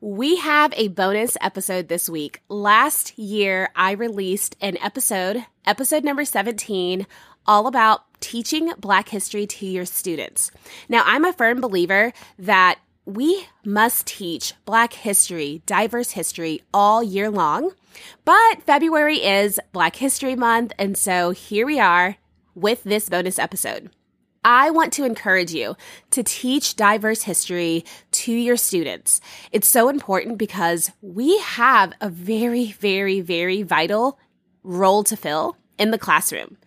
We have a bonus episode this week. Last year, I released an episode, episode number 17, all about teaching Black history to your students. Now, I'm a firm believer that we must teach Black history, diverse history all year long. But February is Black History Month, and so here we are with this bonus episode. I want to encourage you to teach diverse history to your students. It's so important because we have a very, very, very vital role to fill in the classroom.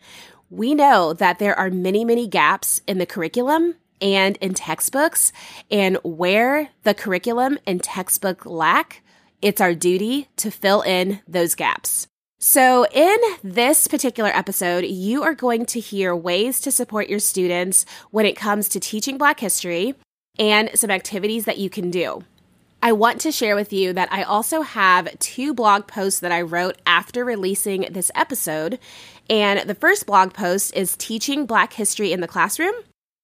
We know that there are many, many gaps in the curriculum and in textbooks, and where the curriculum and textbook lack, it's our duty to fill in those gaps. So, in this particular episode, you are going to hear ways to support your students when it comes to teaching Black history and some activities that you can do. I want to share with you that I also have two blog posts that I wrote after releasing this episode. And the first blog post is Teaching Black History in the Classroom.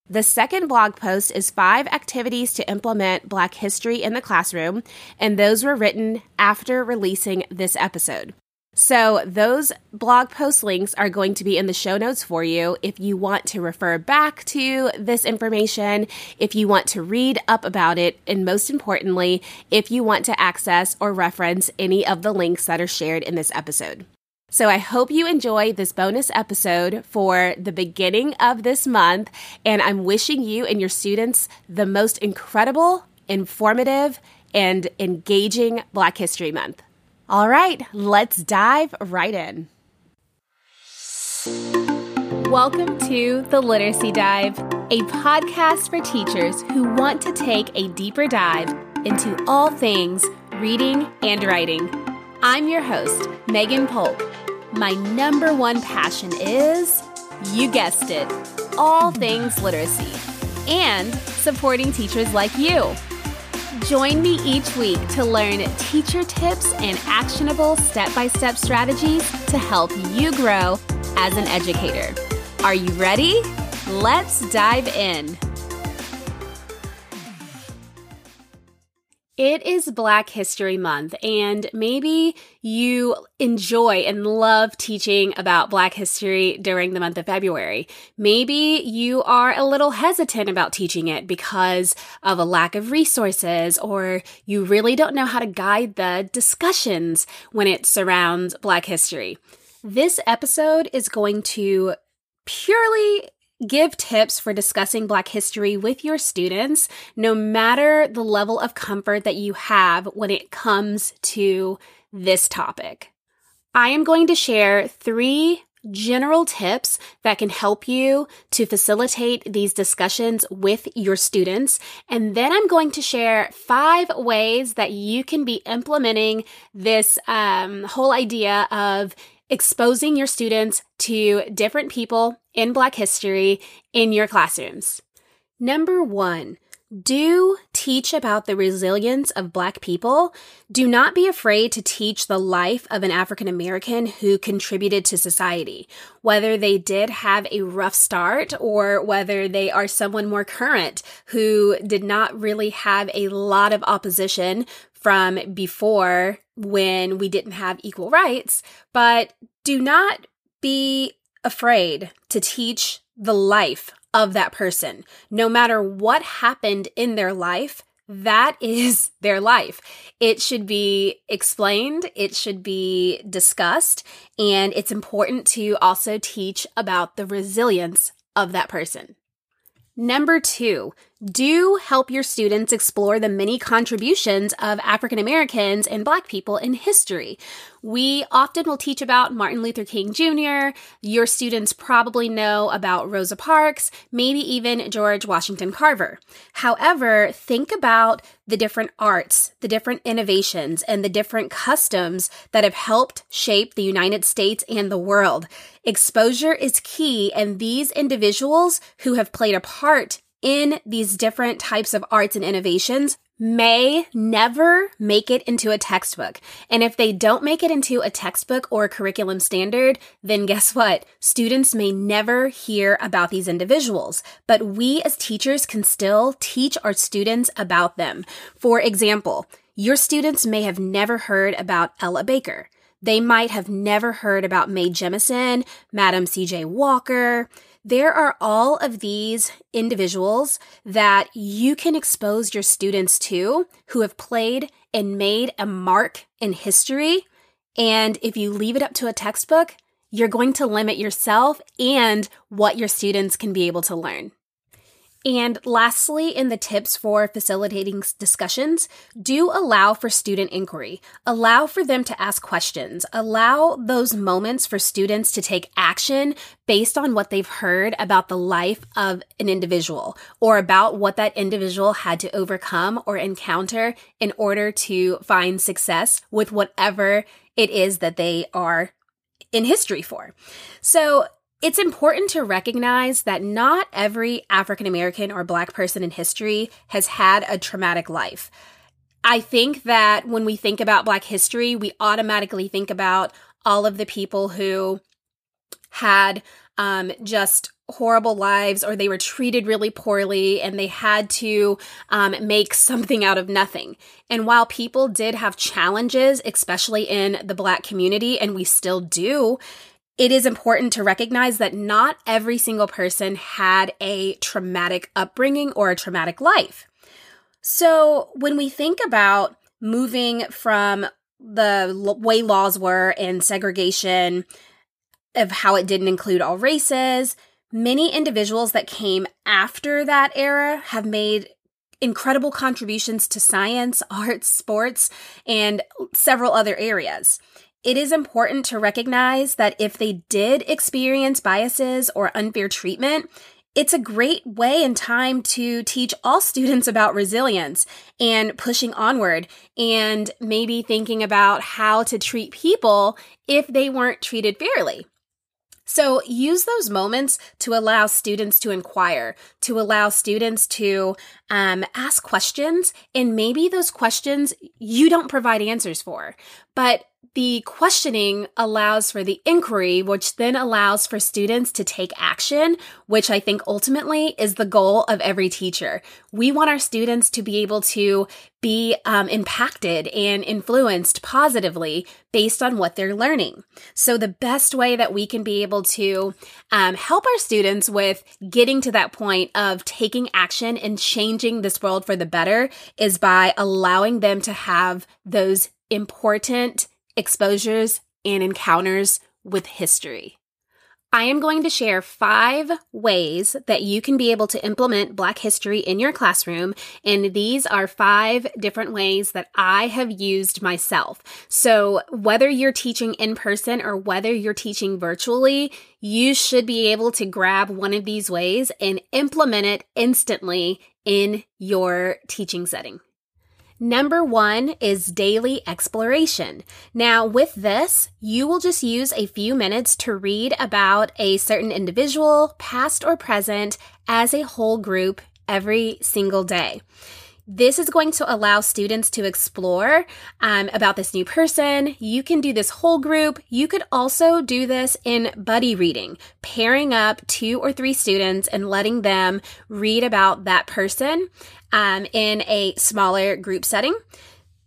The second blog post is five activities to implement Black history in the classroom, and those were written after releasing this episode. So, those blog post links are going to be in the show notes for you if you want to refer back to this information, if you want to read up about it, and most importantly, if you want to access or reference any of the links that are shared in this episode. So, I hope you enjoy this bonus episode for the beginning of this month, and I'm wishing you and your students the most incredible, informative, and engaging Black History Month. All right, let's dive right in. Welcome to The Literacy Dive, a podcast for teachers who want to take a deeper dive into all things reading and writing. I'm your host, Megan Polk. My number one passion is, you guessed it, all things literacy and supporting teachers like you. Join me each week to learn teacher tips and actionable step by step strategies to help you grow as an educator. Are you ready? Let's dive in. It is Black History Month, and maybe you enjoy and love teaching about Black history during the month of February. Maybe you are a little hesitant about teaching it because of a lack of resources, or you really don't know how to guide the discussions when it surrounds Black history. This episode is going to purely Give tips for discussing Black history with your students, no matter the level of comfort that you have when it comes to this topic. I am going to share three general tips that can help you to facilitate these discussions with your students. And then I'm going to share five ways that you can be implementing this um, whole idea of exposing your students to different people in Black history in your classrooms. Number one, do teach about the resilience of Black people. Do not be afraid to teach the life of an African American who contributed to society, whether they did have a rough start or whether they are someone more current who did not really have a lot of opposition from before when we didn't have equal rights, but do not be afraid to teach the life of that person. No matter what happened in their life, that is their life. It should be explained, it should be discussed, and it's important to also teach about the resilience of that person. Number two, do help your students explore the many contributions of African Americans and Black people in history. We often will teach about Martin Luther King Jr. Your students probably know about Rosa Parks, maybe even George Washington Carver. However, think about the different arts, the different innovations, and the different customs that have helped shape the United States and the world. Exposure is key, and these individuals who have played a part in these different types of arts and innovations may never make it into a textbook. And if they don't make it into a textbook or a curriculum standard, then guess what? Students may never hear about these individuals, but we as teachers can still teach our students about them. For example, Your students may have never heard about Ella Baker. They might have never heard about Mae Jemison, Madam C.J. Walker. There are all of these individuals that you can expose your students to who have played and made a mark in history. And if you leave it up to a textbook, you're going to limit yourself and what your students can be able to learn. And lastly, in the tips for facilitating discussions, do allow for student inquiry. Allow for them to ask questions. Allow those moments for students to take action based on what they've heard about the life of an individual or about what that individual had to overcome or encounter in order to find success with whatever it is that they are in history for. So it's important to recognize that not every African American or Black person in history has had a traumatic life. I think that when we think about Black history, we automatically think about all of the people who had um, just horrible lives or they were treated really poorly and they had to um, make something out of nothing. And while people did have challenges, especially in the Black community, and we still do, it is important to recognize that not every single person had a traumatic upbringing or a traumatic life. So when we think about moving from the way laws were and segregation of how it didn't include all races, many individuals that came after that era have made incredible contributions to science, arts, sports, and several other areas it is important to recognize that if they did experience biases or unfair treatment, it's a great way and time to teach all students about resilience and pushing onward and maybe thinking about how to treat people if they weren't treated fairly. So use those moments to allow students to inquire, to allow students to um, ask questions, and maybe those questions you don't provide answers for, but the questioning allows for the inquiry, which then allows for students to take action, which I think ultimately is the goal of every teacher. We want our students to be able to be um, impacted and influenced positively based on what they're learning. So, the best way that we can be able to um, help our students with getting to that point of taking action and changing this world for the better is by allowing them to have those important exposures, and encounters with history. I am going to share five ways that you can be able to implement Black history in your classroom. And these are five different ways that I have used myself. So, whether you're teaching in person or whether you're teaching virtually, you should be able to grab one of these ways and implement it instantly in your teaching setting. Number one is daily exploration. Now, with this, you will just use a few minutes to read about a certain individual, past or present, as a whole group every single day. This is going to allow students to explore um, about this new person. You can do this whole group. You could also do this in buddy reading, pairing up two or three students and letting them read about that person um, in a smaller group setting.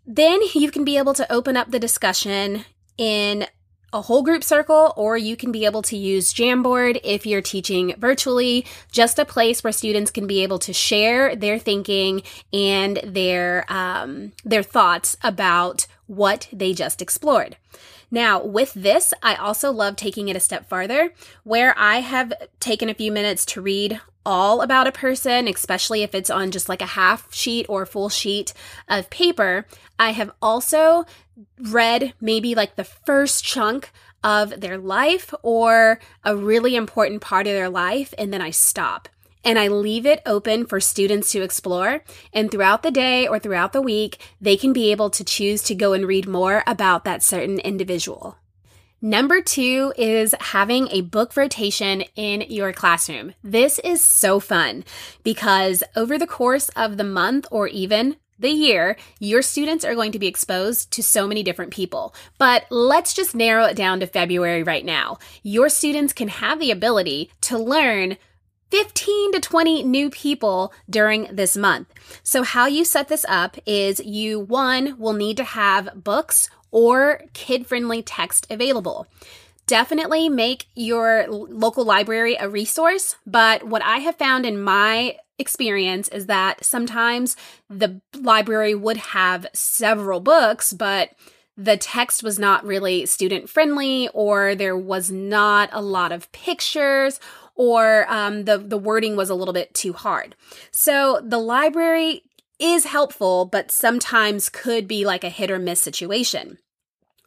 Then you can be able to open up the discussion in a whole group circle, or you can be able to use Jamboard if you're teaching virtually, just a place where students can be able to share their thinking and their um, their thoughts about what they just explored. Now, with this, I also love taking it a step farther, where I have taken a few minutes to read all about a person, especially if it's on just like a half sheet or full sheet of paper. I have also read maybe like the first chunk of their life or a really important part of their life, and then I stop. And I leave it open for students to explore. And throughout the day or throughout the week, they can be able to choose to go and read more about that certain individual. Number two is having a book rotation in your classroom. This is so fun because over the course of the month or even the year, your students are going to be exposed to so many different people. But let's just narrow it down to February right now. Your students can have the ability to learn 15 to 20 new people during this month. So, how you set this up is you, one, will need to have books or kid friendly text available. Definitely make your local library a resource, but what I have found in my experience is that sometimes the library would have several books, but the text was not really student friendly, or there was not a lot of pictures, or um, the the wording was a little bit too hard. So the library is helpful, but sometimes could be like a hit or miss situation.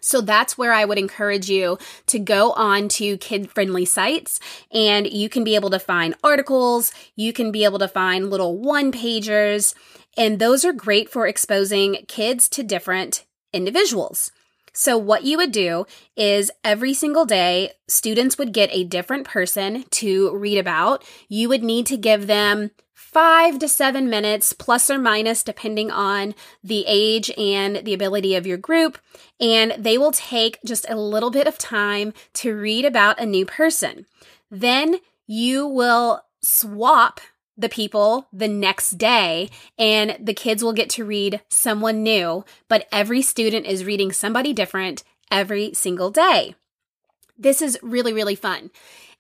So that's where I would encourage you to go on to kid friendly sites and you can be able to find articles. You can be able to find little one pagers and those are great for exposing kids to different individuals. So, what you would do is every single day, students would get a different person to read about. You would need to give them five to seven minutes, plus or minus, depending on the age and the ability of your group. And they will take just a little bit of time to read about a new person. Then you will swap the people the next day and the kids will get to read someone new, but every student is reading somebody different every single day. This is really, really fun.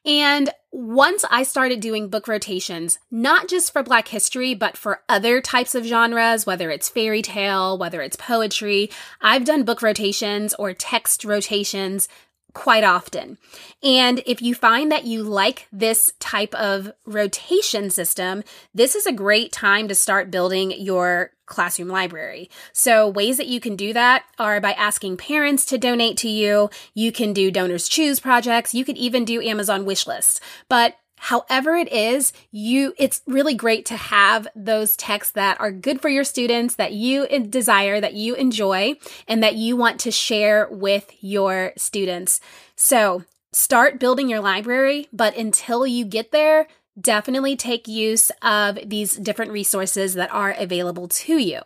And once I started doing book rotations, not just for Black history, but for other types of genres, whether it's fairy tale, whether it's poetry, I've done book rotations or text rotations quite often. And if you find that you like this type of rotation system, this is a great time to start building your classroom library. So ways that you can do that are by asking parents to donate to you. You can do donors choose projects. You could even do Amazon wish lists. But however it is you it's really great to have those texts that are good for your students that you desire that you enjoy and that you want to share with your students. So start building your library but until you get there definitely take use of these different resources that are available to you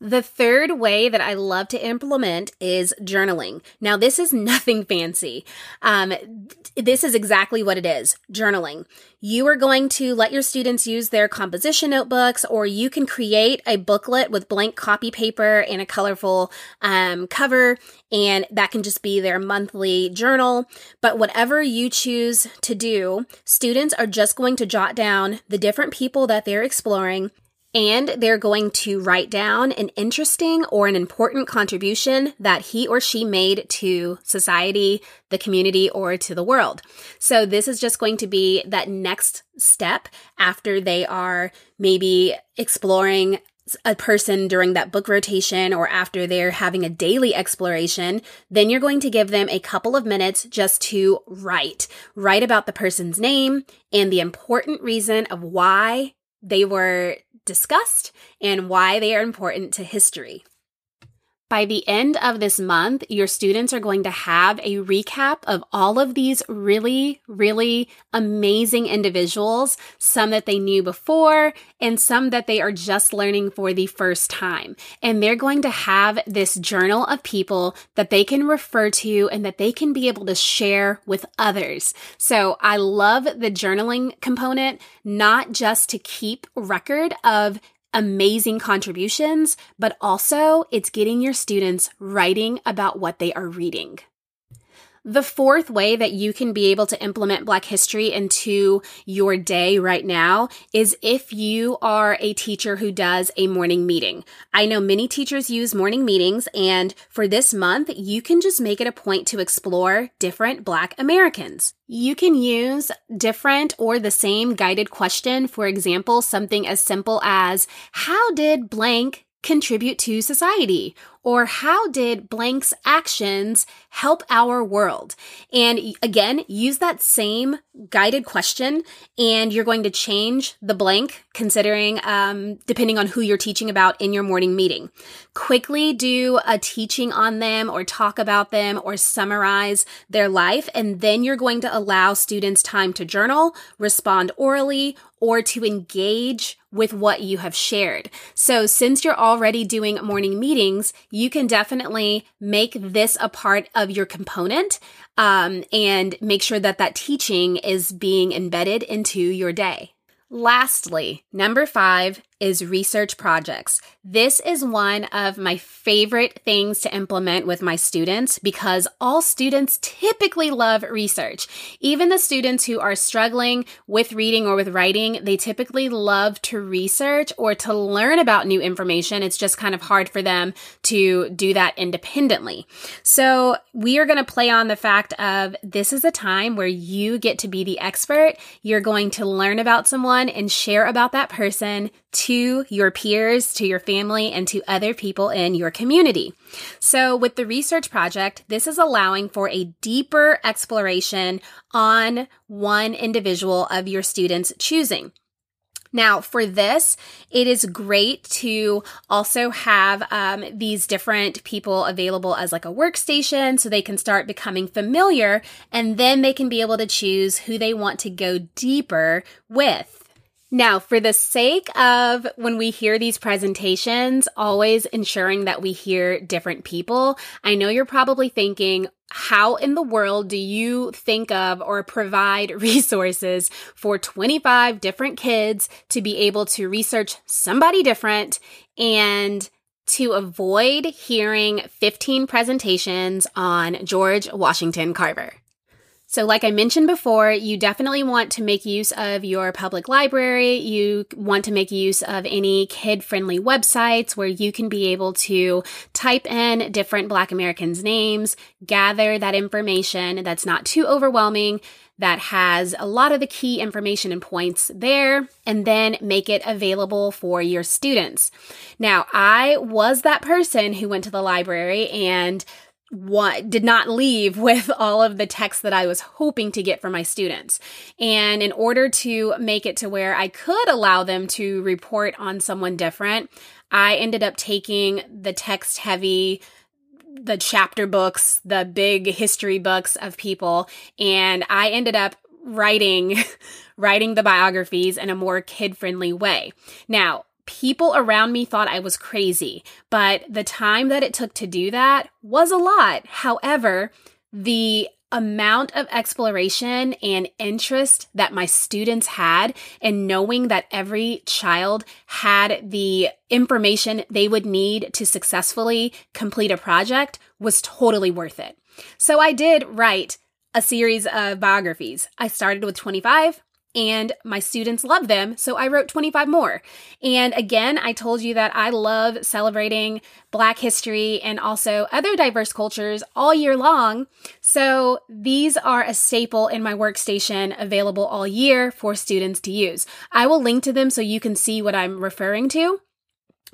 the third way that I love to implement is journaling. Now, this is nothing fancy. Um, this is exactly what it is journaling. You are going to let your students use their composition notebooks, or you can create a booklet with blank copy paper and a colorful um, cover, and that can just be their monthly journal. But whatever you choose to do, students are just going to jot down the different people that they're exploring and they're going to write down an interesting or an important contribution that he or she made to society, the community, or to the world. So this is just going to be that next step after they are maybe exploring a person during that book rotation or after they're having a daily exploration, then you're going to give them a couple of minutes just to write. Write about the person's name and the important reason of why they were discussed and why they are important to history. By the end of this month, your students are going to have a recap of all of these really, really amazing individuals, some that they knew before and some that they are just learning for the first time. And they're going to have this journal of people that they can refer to and that they can be able to share with others. So I love the journaling component, not just to keep record of amazing contributions, but also it's getting your students writing about what they are reading. The fourth way that you can be able to implement Black history into your day right now is if you are a teacher who does a morning meeting. I know many teachers use morning meetings, and for this month, you can just make it a point to explore different Black Americans. You can use different or the same guided question. For example, something as simple as, How did blank contribute to society? Or how did blank's actions help our world? And again, use that same guided question and you're going to change the blank considering, um, depending on who you're teaching about in your morning meeting. Quickly do a teaching on them or talk about them or summarize their life. And then you're going to allow students time to journal, respond orally, or to engage with what you have shared. So since you're already doing morning meetings, you can definitely make this a part of your component um, and make sure that that teaching is being embedded into your day. Lastly, number five is research projects. This is one of my favorite things to implement with my students because all students typically love research. Even the students who are struggling with reading or with writing, they typically love to research or to learn about new information. It's just kind of hard for them to do that independently. So we are going to play on the fact of this is a time where you get to be the expert. You're going to learn about someone and share about that person to your peers, to your family, and to other people in your community. So, with the research project, this is allowing for a deeper exploration on one individual of your students' choosing. Now, for this, it is great to also have um, these different people available as like a workstation so they can start becoming familiar and then they can be able to choose who they want to go deeper with. Now, for the sake of when we hear these presentations, always ensuring that we hear different people, I know you're probably thinking, how in the world do you think of or provide resources for 25 different kids to be able to research somebody different and to avoid hearing 15 presentations on George Washington Carver? So, like I mentioned before, you definitely want to make use of your public library. You want to make use of any kid friendly websites where you can be able to type in different Black Americans' names, gather that information that's not too overwhelming, that has a lot of the key information and points there, and then make it available for your students. Now, I was that person who went to the library and what did not leave with all of the text that I was hoping to get from my students. And in order to make it to where I could allow them to report on someone different, I ended up taking the text heavy the chapter books, the big history books of people, and I ended up writing writing the biographies in a more kid-friendly way. Now, people around me thought I was crazy, but the time that it took to do that was a lot. However, the amount of exploration and interest that my students had and knowing that every child had the information they would need to successfully complete a project was totally worth it. So I did write a series of biographies. I started with 25 and my students love them. So I wrote 25 more. And again, I told you that I love celebrating Black history and also other diverse cultures all year long. So these are a staple in my workstation available all year for students to use. I will link to them so you can see what I'm referring to.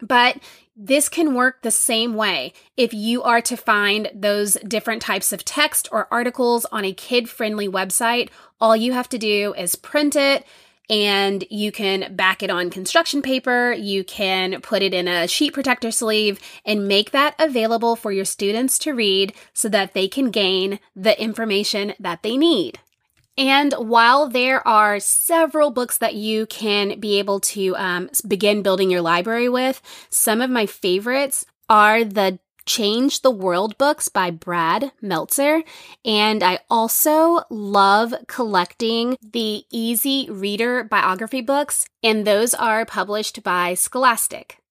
But this can work the same way if you are to find those different types of text or articles on a kid friendly website. All you have to do is print it and you can back it on construction paper. You can put it in a sheet protector sleeve and make that available for your students to read so that they can gain the information that they need. And while there are several books that you can be able to um, begin building your library with, some of my favorites are the Change the World books by Brad Meltzer. And I also love collecting the Easy Reader biography books, and those are published by Scholastic.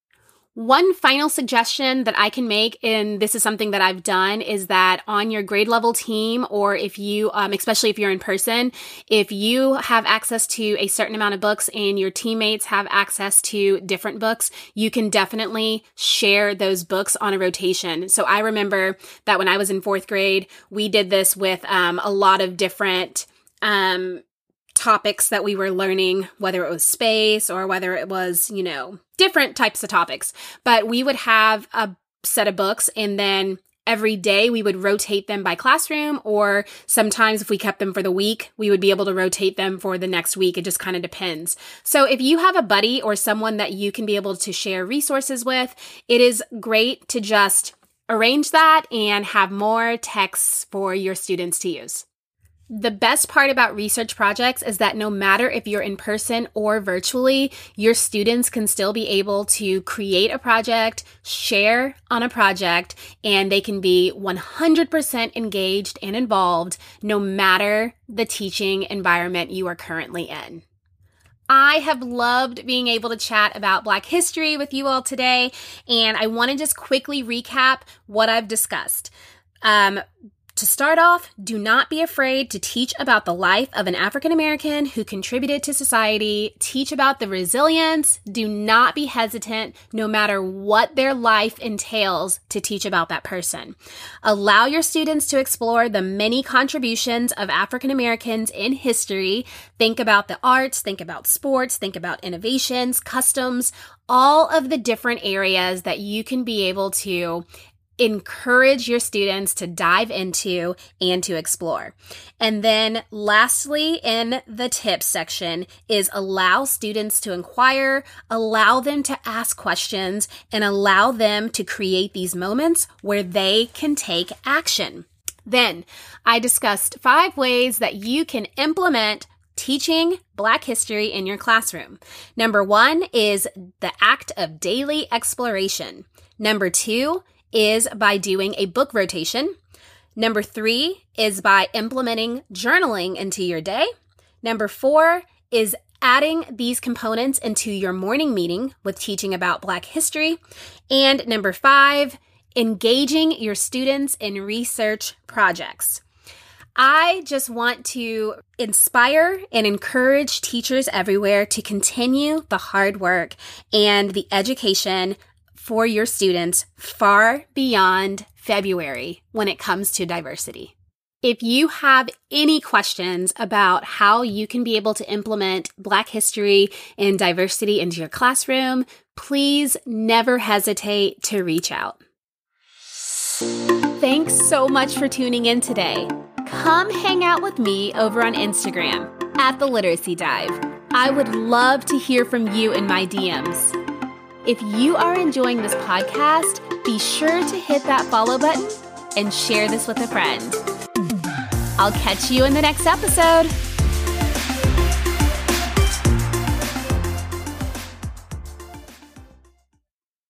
One final suggestion that I can make, and this is something that I've done, is that on your grade level team, or if you, um, especially if you're in person, if you have access to a certain amount of books and your teammates have access to different books, you can definitely share those books on a rotation. So I remember that when I was in fourth grade, we did this with um, a lot of different um, topics that we were learning, whether it was space or whether it was, you know, different types of topics. But we would have a set of books and then every day we would rotate them by classroom or sometimes if we kept them for the week we would be able to rotate them for the next week. It just kind of depends. So if you have a buddy or someone that you can be able to share resources with it is great to just arrange that and have more texts for your students to use The best part about research projects is that no matter if you're in person or virtually, your students can still be able to create a project, share on a project, and they can be 100% engaged and involved no matter the teaching environment you are currently in. I have loved being able to chat about Black history with you all today, and I want to just quickly recap what I've discussed. Um, to start off, do not be afraid to teach about the life of an African American who contributed to society. Teach about the resilience. Do not be hesitant, no matter what their life entails, to teach about that person. Allow your students to explore the many contributions of African Americans in history. Think about the arts, think about sports, think about innovations, customs, all of the different areas that you can be able to encourage your students to dive into and to explore. And then lastly, in the tips section is allow students to inquire, allow them to ask questions, and allow them to create these moments where they can take action. Then I discussed five ways that you can implement teaching Black history in your classroom. Number one is the act of daily exploration. Number two is by doing a book rotation. Number three is by implementing journaling into your day. Number four is adding these components into your morning meeting with teaching about Black history. And number five, engaging your students in research projects. I just want to inspire and encourage teachers everywhere to continue the hard work and the education for your students far beyond February when it comes to diversity. If you have any questions about how you can be able to implement Black history and diversity into your classroom, please never hesitate to reach out. Thanks so much for tuning in today. Come hang out with me over on Instagram at the Literacy Dive. I would love to hear from you in my DMs. If you are enjoying this podcast, be sure to hit that follow button and share this with a friend. I'll catch you in the next episode.